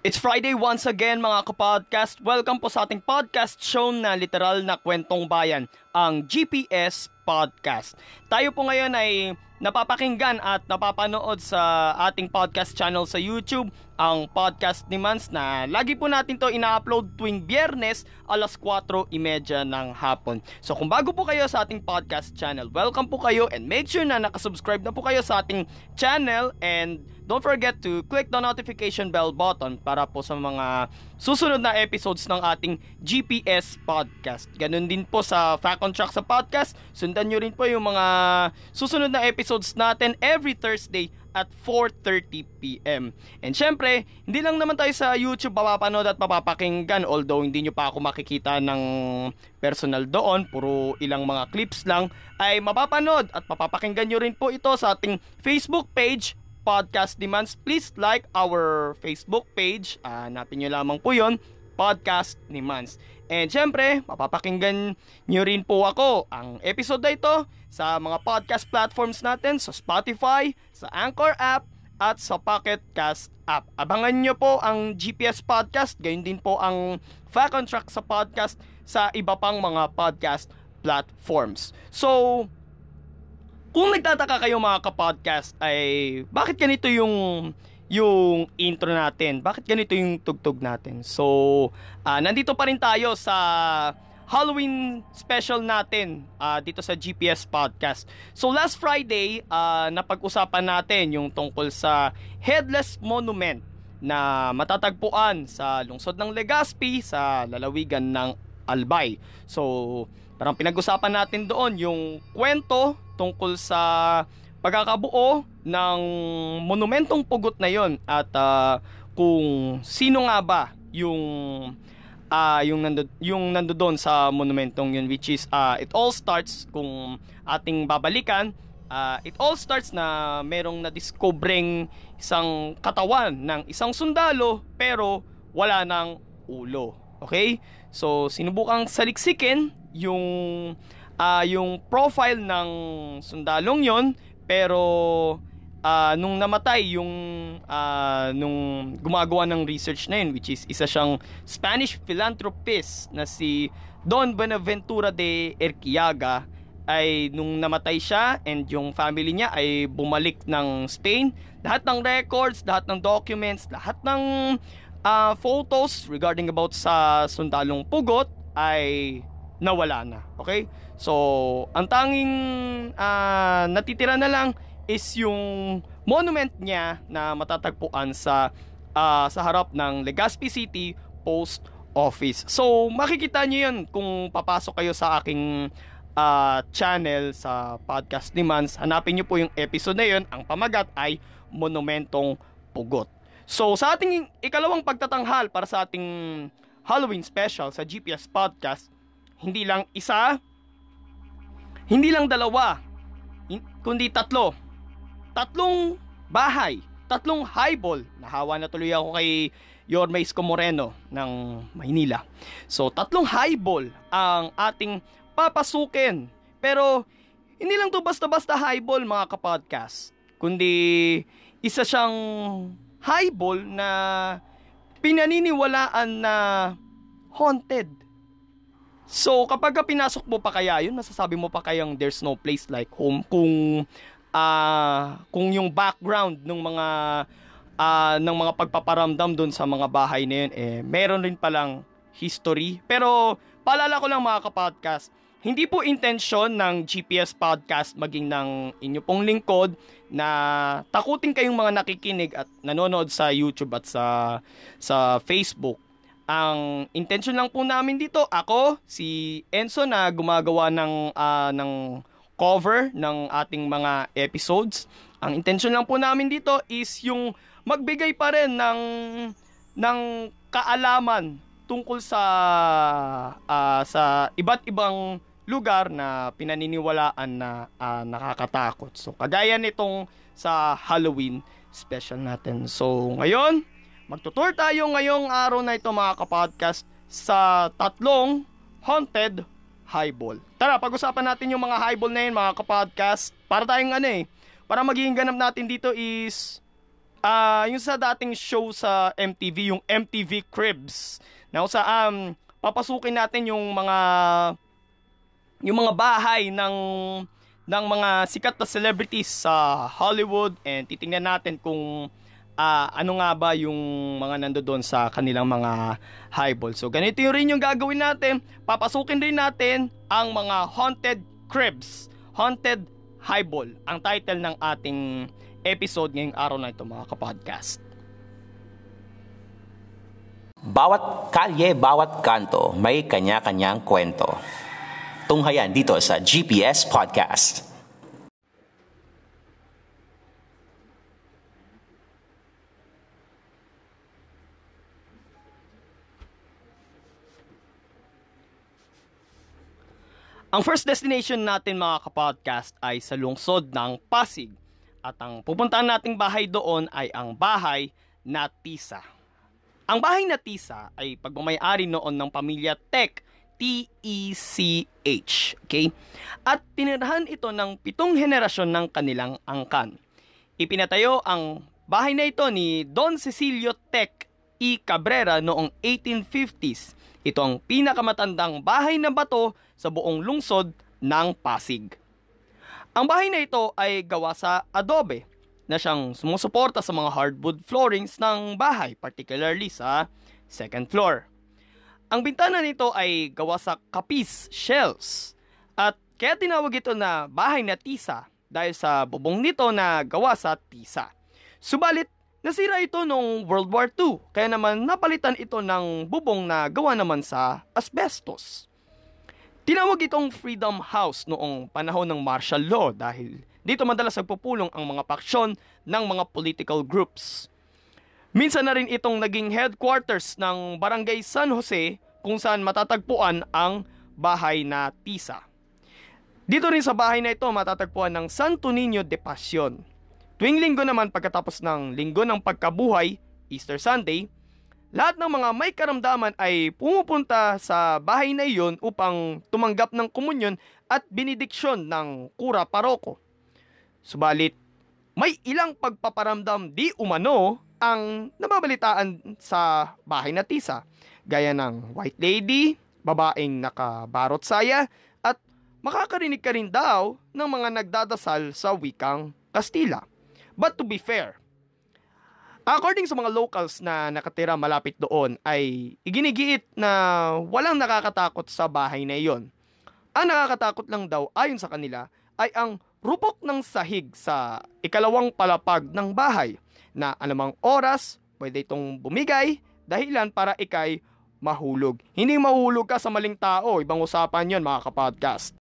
It's Friday once again mga kapodcast. Welcome po sa ating podcast show na literal na kwentong bayan, ang GPS Podcast. Tayo po ngayon ay napapakinggan at napapanood sa ating podcast channel sa YouTube, ang Podcast ni Mans na lagi po natin to ina-upload tuwing biyernes alas 4.30 ng hapon. So kung bago po kayo sa ating podcast channel, welcome po kayo and make sure na nakasubscribe na po kayo sa ating channel and don't forget to click the notification bell button para po sa mga susunod na episodes ng ating GPS podcast. Ganun din po sa Fact on Track sa podcast. Sundan nyo rin po yung mga susunod na episodes natin every Thursday at 4.30pm. And syempre, hindi lang naman tayo sa YouTube mapapanood at mapapakinggan although hindi nyo pa ako makikita ng personal doon, puro ilang mga clips lang, ay mapapanood at mapapakinggan nyo rin po ito sa ating Facebook page, Podcast Demands. Please like our Facebook page. Uh, hanapin nyo lamang po yon Podcast Demands. And syempre, mapapakinggan nyo rin po ako ang episode na ito sa mga podcast platforms natin sa Spotify, sa Anchor app, at sa Pocket Cast app. Abangan nyo po ang GPS Podcast, gayon din po ang Fact on Track sa podcast sa iba pang mga podcast platforms. So, kung nagtataka kayo mga kapodcast ay bakit ganito yung yung intro natin. Bakit ganito yung tugtog natin? So, uh, nandito pa rin tayo sa Halloween special natin uh, dito sa GPS Podcast. So last Friday, uh, napag-usapan natin yung tungkol sa Headless Monument na matatagpuan sa lungsod ng Legazpi sa lalawigan ng Albay. So, parang pinag-usapan natin doon yung kwento tungkol sa pagkakabuo ng monumentong pugot na yon at uh, kung sino nga ba yung uh, yung nando yung nando doon sa monumentong yun which is uh, it all starts kung ating babalikan uh, it all starts na merong na-discovering isang katawan ng isang sundalo pero wala ng ulo. Okay? So sinubukang saliksikin yung uh, yung profile ng sundalong yon pero uh, nung namatay yung uh, nung gumagawa ng research na yun which is isa siyang Spanish philanthropist na si Don Buenaventura de Erquiaga ay nung namatay siya and yung family niya ay bumalik ng Spain lahat ng records, lahat ng documents, lahat ng uh, photos regarding about sa sundalong pugot ay nawala na. Okay? So, ang tanging uh, natitira na lang is yung monument niya na matatagpuan sa uh, sa harap ng Legazpi City Post Office. So, makikita niyo 'yun kung papasok kayo sa aking uh, channel sa Podcast ni Mans. Hanapin niyo po yung episode na 'yun. Ang pamagat ay Monumentong Pugot. So, sa ating ikalawang pagtatanghal para sa ating Halloween special sa GPS Podcast, hindi lang isa, hindi lang dalawa, kundi tatlo. Tatlong bahay, tatlong highball. Nahawa na tuloy ako kay Yorme Isko Moreno ng Maynila. So, tatlong highball ang ating papasukin. Pero, hindi lang to basta-basta highball mga kapodcast. Kundi, isa siyang highball na pinaniniwalaan na haunted So, kapag pinasok mo pa kaya yun, masasabi mo pa kayang there's no place like home kung uh, kung yung background ng mga uh, ng mga pagpaparamdam doon sa mga bahay na yun, eh, meron rin palang history. Pero, paalala ko lang mga kapodcast, hindi po intensyon ng GPS podcast maging ng inyo pong lingkod na takutin kayong mga nakikinig at nanonood sa YouTube at sa sa Facebook ang intention lang po namin dito, ako, si Enzo na gumagawa ng, uh, ng cover ng ating mga episodes. Ang intention lang po namin dito is yung magbigay pa rin ng ng kaalaman tungkol sa uh, sa iba't ibang lugar na pinaniniwalaan na uh, nakakatakot. So kagaya nitong sa Halloween special natin. So ngayon, magtutour tayo ngayong araw na ito mga kapodcast sa tatlong haunted highball. Tara, pag-usapan natin yung mga highball na yun, mga kapodcast. Para tayong ano eh, para magiging ganap natin dito is, uh, yung sa dating show sa MTV, yung MTV Cribs. Na sa um, papasukin natin yung mga yung mga bahay ng ng mga sikat na celebrities sa Hollywood and titingnan natin kung uh, ano nga ba yung mga nandoon sa kanilang mga highball. So ganito yung rin yung gagawin natin. Papasukin rin natin ang mga haunted cribs, haunted highball, ang title ng ating episode ngayong araw na ito mga kapodcast. Bawat kalye, bawat kanto, may kanya-kanyang kwento. Tunghayan dito sa GPS Podcast. Ang first destination natin mga kapodcast ay sa lungsod ng Pasig. At ang pupuntahan nating bahay doon ay ang bahay na Tisa. Ang bahay na Tisa ay pagmamayari noon ng pamilya Tech, T-E-C-H. Okay? At tinirahan ito ng pitong henerasyon ng kanilang angkan. Ipinatayo ang bahay na ito ni Don Cecilio Tech E. Cabrera noong 1850s ito ang pinakamatandang bahay na bato sa buong lungsod ng Pasig. Ang bahay na ito ay gawa sa adobe na siyang sumusuporta sa mga hardwood floorings ng bahay, particularly sa second floor. Ang bintana nito ay gawa sa kapis shells at kaya tinawag ito na bahay na tisa dahil sa bubong nito na gawa sa tisa. Subalit Nasira ito noong World War II, kaya naman napalitan ito ng bubong na gawa naman sa asbestos. Tinawag itong Freedom House noong panahon ng martial law dahil dito madalas nagpupulong ang mga paksyon ng mga political groups. Minsan na rin itong naging headquarters ng Barangay San Jose kung saan matatagpuan ang bahay na Tisa. Dito rin sa bahay na ito matatagpuan ng Santo Niño de Pasión Tuwing linggo naman pagkatapos ng linggo ng pagkabuhay, Easter Sunday, lahat ng mga may karamdaman ay pumupunta sa bahay na iyon upang tumanggap ng komunyon at benediksyon ng kura paroko. Subalit, may ilang pagpaparamdam di umano ang nababalitaan sa bahay na tisa, gaya ng white lady, babaeng nakabarot saya, at makakarinig ka rin daw ng mga nagdadasal sa wikang Kastila. But to be fair, according sa mga locals na nakatira malapit doon ay iginigiit na walang nakakatakot sa bahay na iyon. Ang nakakatakot lang daw ayon sa kanila ay ang rupok ng sahig sa ikalawang palapag ng bahay na anumang oras pwede itong bumigay dahilan para ikay mahulog. Hindi mahulog ka sa maling tao, ibang usapan yon mga kapodcast.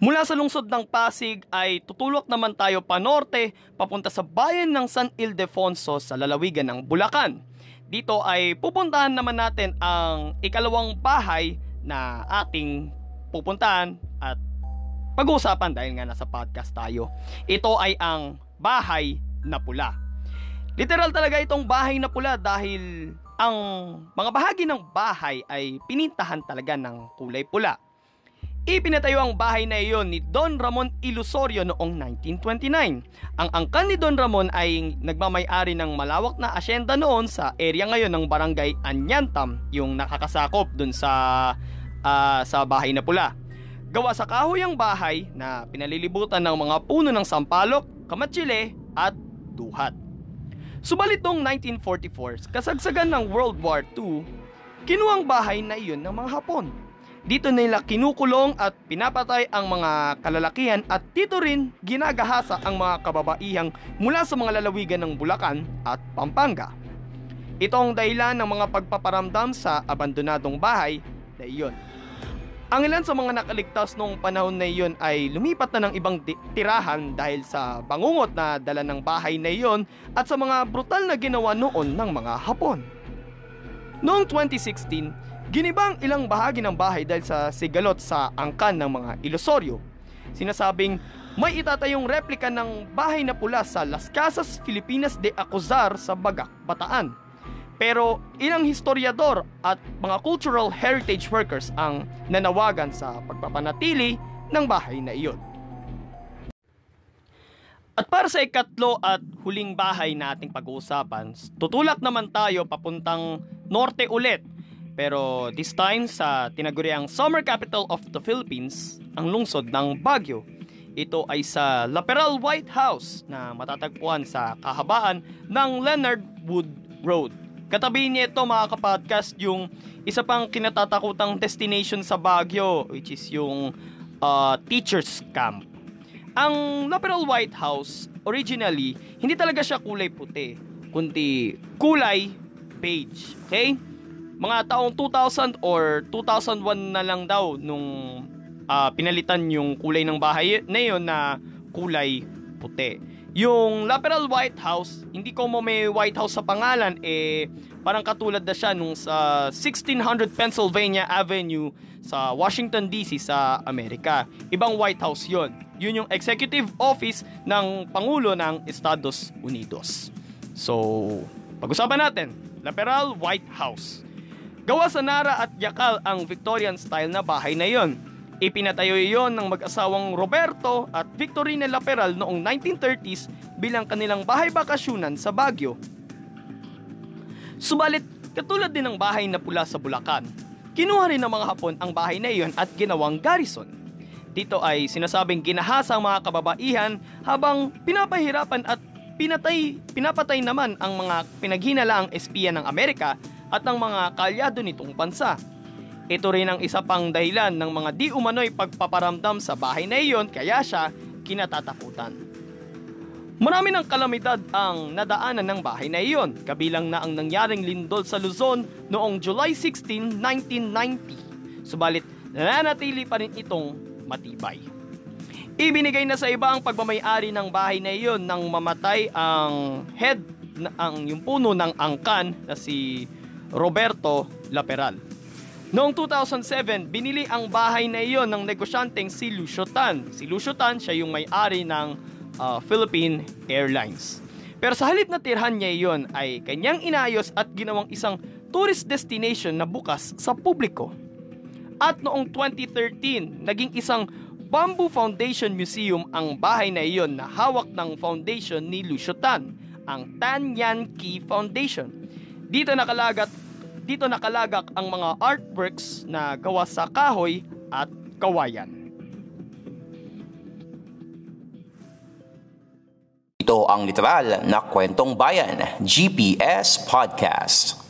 Mula sa lungsod ng Pasig ay tutulok naman tayo pa norte papunta sa bayan ng San Ildefonso sa lalawigan ng Bulacan. Dito ay pupuntahan naman natin ang ikalawang bahay na ating pupuntahan at pag-uusapan dahil nga nasa podcast tayo. Ito ay ang bahay na pula. Literal talaga itong bahay na pula dahil ang mga bahagi ng bahay ay pinintahan talaga ng kulay pula. Ipinatayo ang bahay na iyon ni Don Ramon Ilusorio noong 1929. Ang angkan ni Don Ramon ay nagmamayari ng malawak na asyenda noon sa area ngayon ng barangay Anyantam, yung nakakasakop dun sa uh, sa bahay na pula. Gawa sa kahoy ang bahay na pinalilibutan ng mga puno ng sampalok, kamatsile at duhat. Subalit noong 1944, kasagsagan ng World War II, kinuwang bahay na iyon ng mga Hapon dito nila kinukulong at pinapatay ang mga kalalakihan at dito rin ginagahasa ang mga kababaihang mula sa mga lalawigan ng Bulacan at Pampanga. Ito ang dahilan ng mga pagpaparamdam sa abandonadong bahay na iyon. Ang ilan sa mga nakaligtas noong panahon na iyon ay lumipat na ng ibang tirahan dahil sa bangungot na dala ng bahay na iyon at sa mga brutal na ginawa noon ng mga Hapon. Noong 2016, ginibang ilang bahagi ng bahay dahil sa sigalot sa angkan ng mga Ilosoryo. Sinasabing may itatayong replika ng bahay na pula sa Las Casas, Filipinas de Acuzar sa Bagak, Bataan pero ilang historiador at mga cultural heritage workers ang nanawagan sa pagpapanatili ng bahay na iyon. At para sa ikatlo at huling bahay na ating pag-uusapan, tutulak naman tayo papuntang norte ulit. Pero this time sa tinaguriang Summer Capital of the Philippines, ang lungsod ng Baguio. Ito ay sa Laperal White House na matatagpuan sa kahabaan ng Leonard Wood Road. Katabi niya ito mga kapodcast yung isa pang kinatatakutang destination sa Baguio which is yung uh, teacher's camp. Ang Laperal White House originally hindi talaga siya kulay puti kundi kulay beige. Okay? Mga taong 2000 or 2001 na lang daw nung uh, pinalitan yung kulay ng bahay na yun na kulay puti. Yung Laperal White House, hindi ko mo may White House sa pangalan, eh parang katulad na siya nung sa 1600 Pennsylvania Avenue sa Washington DC sa Amerika. Ibang White House yon. Yun yung executive office ng Pangulo ng Estados Unidos. So, pag-usapan natin, Laperal White House. Gawa sa Nara at Yakal ang Victorian style na bahay na yon Ipinatayo iyon ng mag-asawang Roberto at Victorina Laperal noong 1930s bilang kanilang bahay bakasyunan sa Baguio. Subalit, katulad din ng bahay na pula sa Bulacan, kinuha rin ng mga Hapon ang bahay na iyon at ginawang garrison. Dito ay sinasabing ginahasa ang mga kababaihan habang pinapahirapan at pinatay, pinapatay naman ang mga pinaghinalaang espiya ng Amerika at ng mga kalyado nitong bansa. Ito rin ang isa pang dahilan ng mga di umano'y pagpaparamdam sa bahay na iyon kaya siya kinatatakutan. Marami ng kalamidad ang nadaanan ng bahay na iyon, kabilang na ang nangyaring lindol sa Luzon noong July 16, 1990. Subalit, nananatili pa rin itong matibay. Ibinigay na sa iba ang pagmamayari ng bahay na iyon nang mamatay ang head ang yung puno ng angkan na si Roberto Laperal. Noong 2007, binili ang bahay na iyon ng negosyanteng si Lucio Tan. Si Lucio Tan, siya yung may-ari ng uh, Philippine Airlines. Pero sa halip na tirhan niya iyon ay kanyang inayos at ginawang isang tourist destination na bukas sa publiko. At noong 2013, naging isang Bamboo Foundation Museum ang bahay na iyon na hawak ng foundation ni Lucio Tan, ang Tan Yan Ki Foundation. Dito nakalagat dito nakalagak ang mga artworks na gawa sa kahoy at kawayan. Ito ang literal na kwentong bayan, GPS Podcast.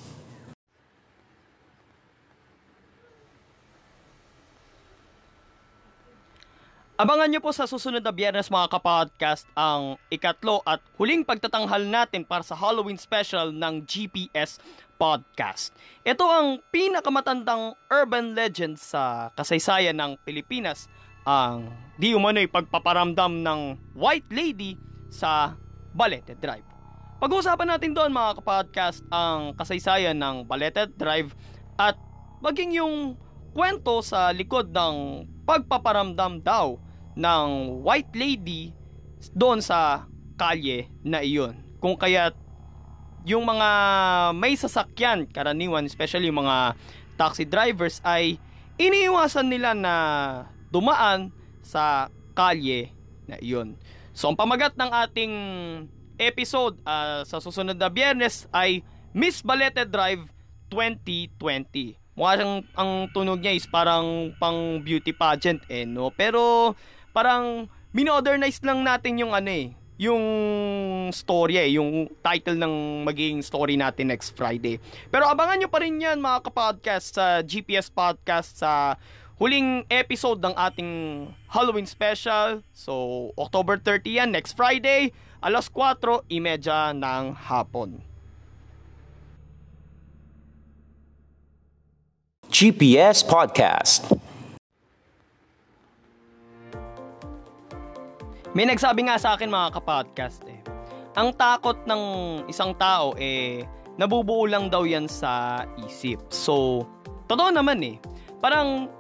Abangan nyo po sa susunod na biyernes mga kapodcast ang ikatlo at huling pagtatanghal natin para sa Halloween special ng GPS Podcast. Ito ang pinakamatandang urban legend sa kasaysayan ng Pilipinas, ang di umano'y pagpaparamdam ng White Lady sa Balete Drive. Pag-uusapan natin doon mga kapodcast ang kasaysayan ng Balete Drive at maging yung kwento sa likod ng pagpaparamdam daw ng white lady doon sa kalye na iyon. Kung kaya yung mga may sasakyan, karaniwan, especially yung mga taxi drivers ay iniiwasan nila na dumaan sa kalye na iyon. So ang pamagat ng ating episode uh, sa susunod na biyernes ay Miss Balete Drive 2020. Mukha siyang ang tunog niya is parang pang beauty pageant eh no. Pero parang minodernize lang natin yung ano eh, yung story eh, yung title ng magiging story natin next Friday. Pero abangan nyo pa rin yan mga kapodcast sa GPS Podcast sa huling episode ng ating Halloween special. So, October 30 yan, next Friday, alas 4.30 ng hapon. GPS Podcast May nagsabi nga sa akin mga kapodcast eh. Ang takot ng isang tao eh nabubuo lang daw yan sa isip. So, totoo naman eh. Parang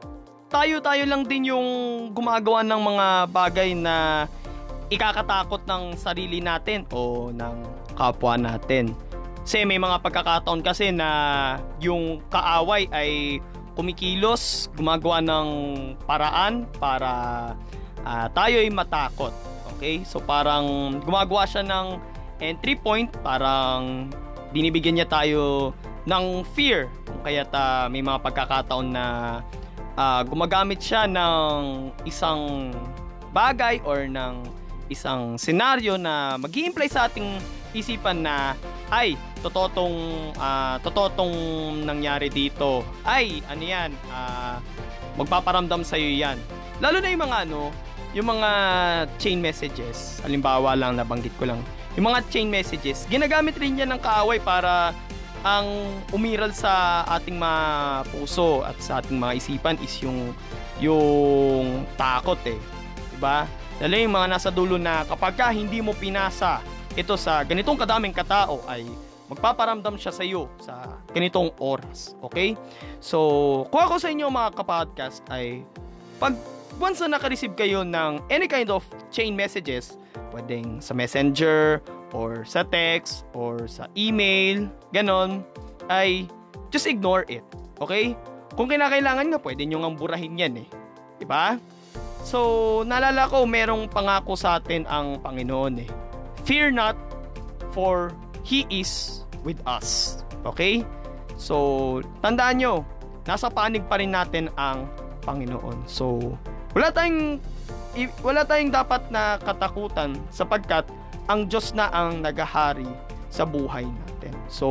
tayo-tayo lang din yung gumagawa ng mga bagay na ikakatakot ng sarili natin o ng kapwa natin. Kasi may mga pagkakataon kasi na yung kaaway ay kumikilos, gumagawa ng paraan para uh, tayo ay matakot. Okay? So parang gumagawa siya ng entry point, parang binibigyan niya tayo ng fear. Kaya ta may mga pagkakataon na uh, gumagamit siya ng isang bagay or ng isang senaryo na mag imply sa ating isipan na ay totoo tong uh, totoo nangyari dito ay ano yan uh, magpaparamdam sa iyo yan lalo na yung mga ano yung mga chain messages, halimbawa lang nabanggit ko lang, yung mga chain messages, ginagamit rin yan ng kaaway para ang umiral sa ating mga puso at sa ating mga isipan is yung yung takot eh. 'Di ba? Lalo yung mga nasa dulo na kapag ka hindi mo pinasa ito sa ganitong kadaming katao ay magpaparamdam siya sa iyo sa ganitong oras. Okay? So, kung ako sa inyo mga kapodcast ay pag once na naka-receive kayo ng any kind of chain messages, pwedeng sa messenger, or sa text, or sa email, ganon, ay just ignore it. Okay? Kung kinakailangan nga, pwede nyo nga burahin yan eh. Diba? So, naalala ko, merong pangako sa atin ang Panginoon eh. Fear not, for He is with us. Okay? So, tandaan nyo, nasa panig pa rin natin ang Panginoon. So, wala tayong wala tayong dapat na katakutan sapagkat ang Diyos na ang nagahari sa buhay natin. So,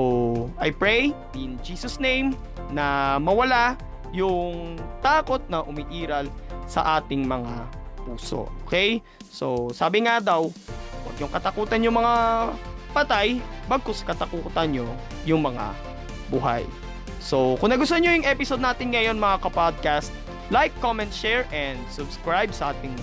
I pray in Jesus name na mawala yung takot na umiiral sa ating mga puso. Okay? So, sabi nga daw, huwag yung katakutan yung mga patay, bagkus katakutan nyo yung mga buhay. So, kung nagustuhan nyo yung episode natin ngayon mga kapodcast, like, comment, share, and subscribe sa ating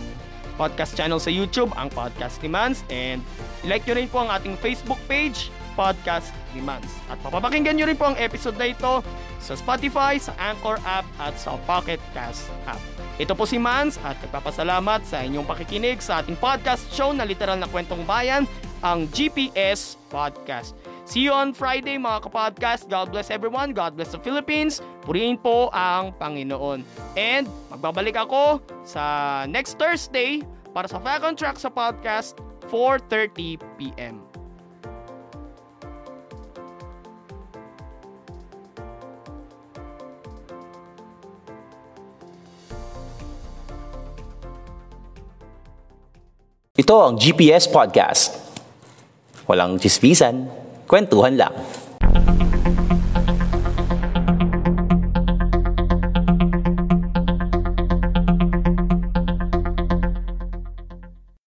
podcast channel sa YouTube, ang Podcast ni Mans. And like nyo rin po ang ating Facebook page, Podcast ni Mans. At papapakinggan nyo rin po ang episode na ito sa Spotify, sa Anchor app, at sa Pocket Cast app. Ito po si Mans at nagpapasalamat sa inyong pakikinig sa ating podcast show na literal na kwentong bayan, ang GPS Podcast. See you on Friday mga kapodcast. God bless everyone. God bless the Philippines. Purihin po ang Panginoon. And magbabalik ako sa next Thursday para sa Fact on Track sa podcast 4.30pm. Ito ang GPS Podcast. Walang chismisan, kwentuhan lang.